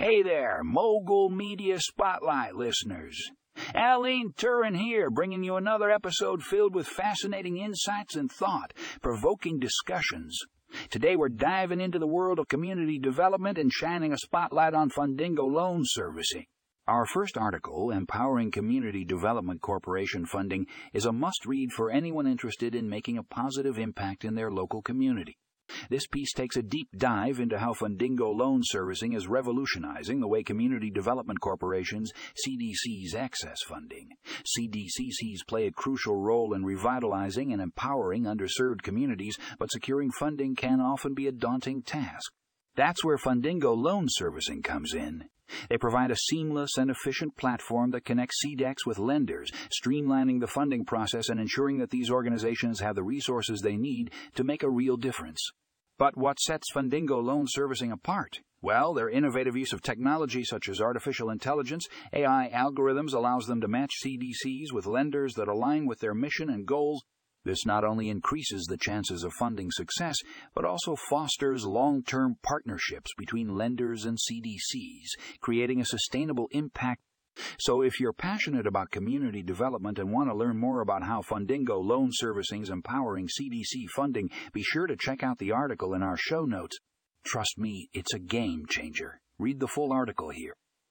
Hey there, Mogul Media Spotlight listeners. Aline Turin here, bringing you another episode filled with fascinating insights and thought, provoking discussions. Today we're diving into the world of community development and shining a spotlight on Fundingo loan servicing. Our first article, Empowering Community Development Corporation Funding, is a must read for anyone interested in making a positive impact in their local community. This piece takes a deep dive into how Fundingo loan servicing is revolutionizing the way community development corporations, CDCs, access funding. CDCs play a crucial role in revitalizing and empowering underserved communities, but securing funding can often be a daunting task. That's where Fundingo loan servicing comes in. They provide a seamless and efficient platform that connects CDCs with lenders, streamlining the funding process and ensuring that these organizations have the resources they need to make a real difference. But what sets Fundingo loan servicing apart? Well, their innovative use of technology such as artificial intelligence, AI algorithms allows them to match CDCs with lenders that align with their mission and goals. This not only increases the chances of funding success, but also fosters long term partnerships between lenders and CDCs, creating a sustainable impact so if you're passionate about community development and want to learn more about how Fundingo Loan Servicing is empowering CDC funding, be sure to check out the article in our show notes. Trust me, it's a game changer. Read the full article here.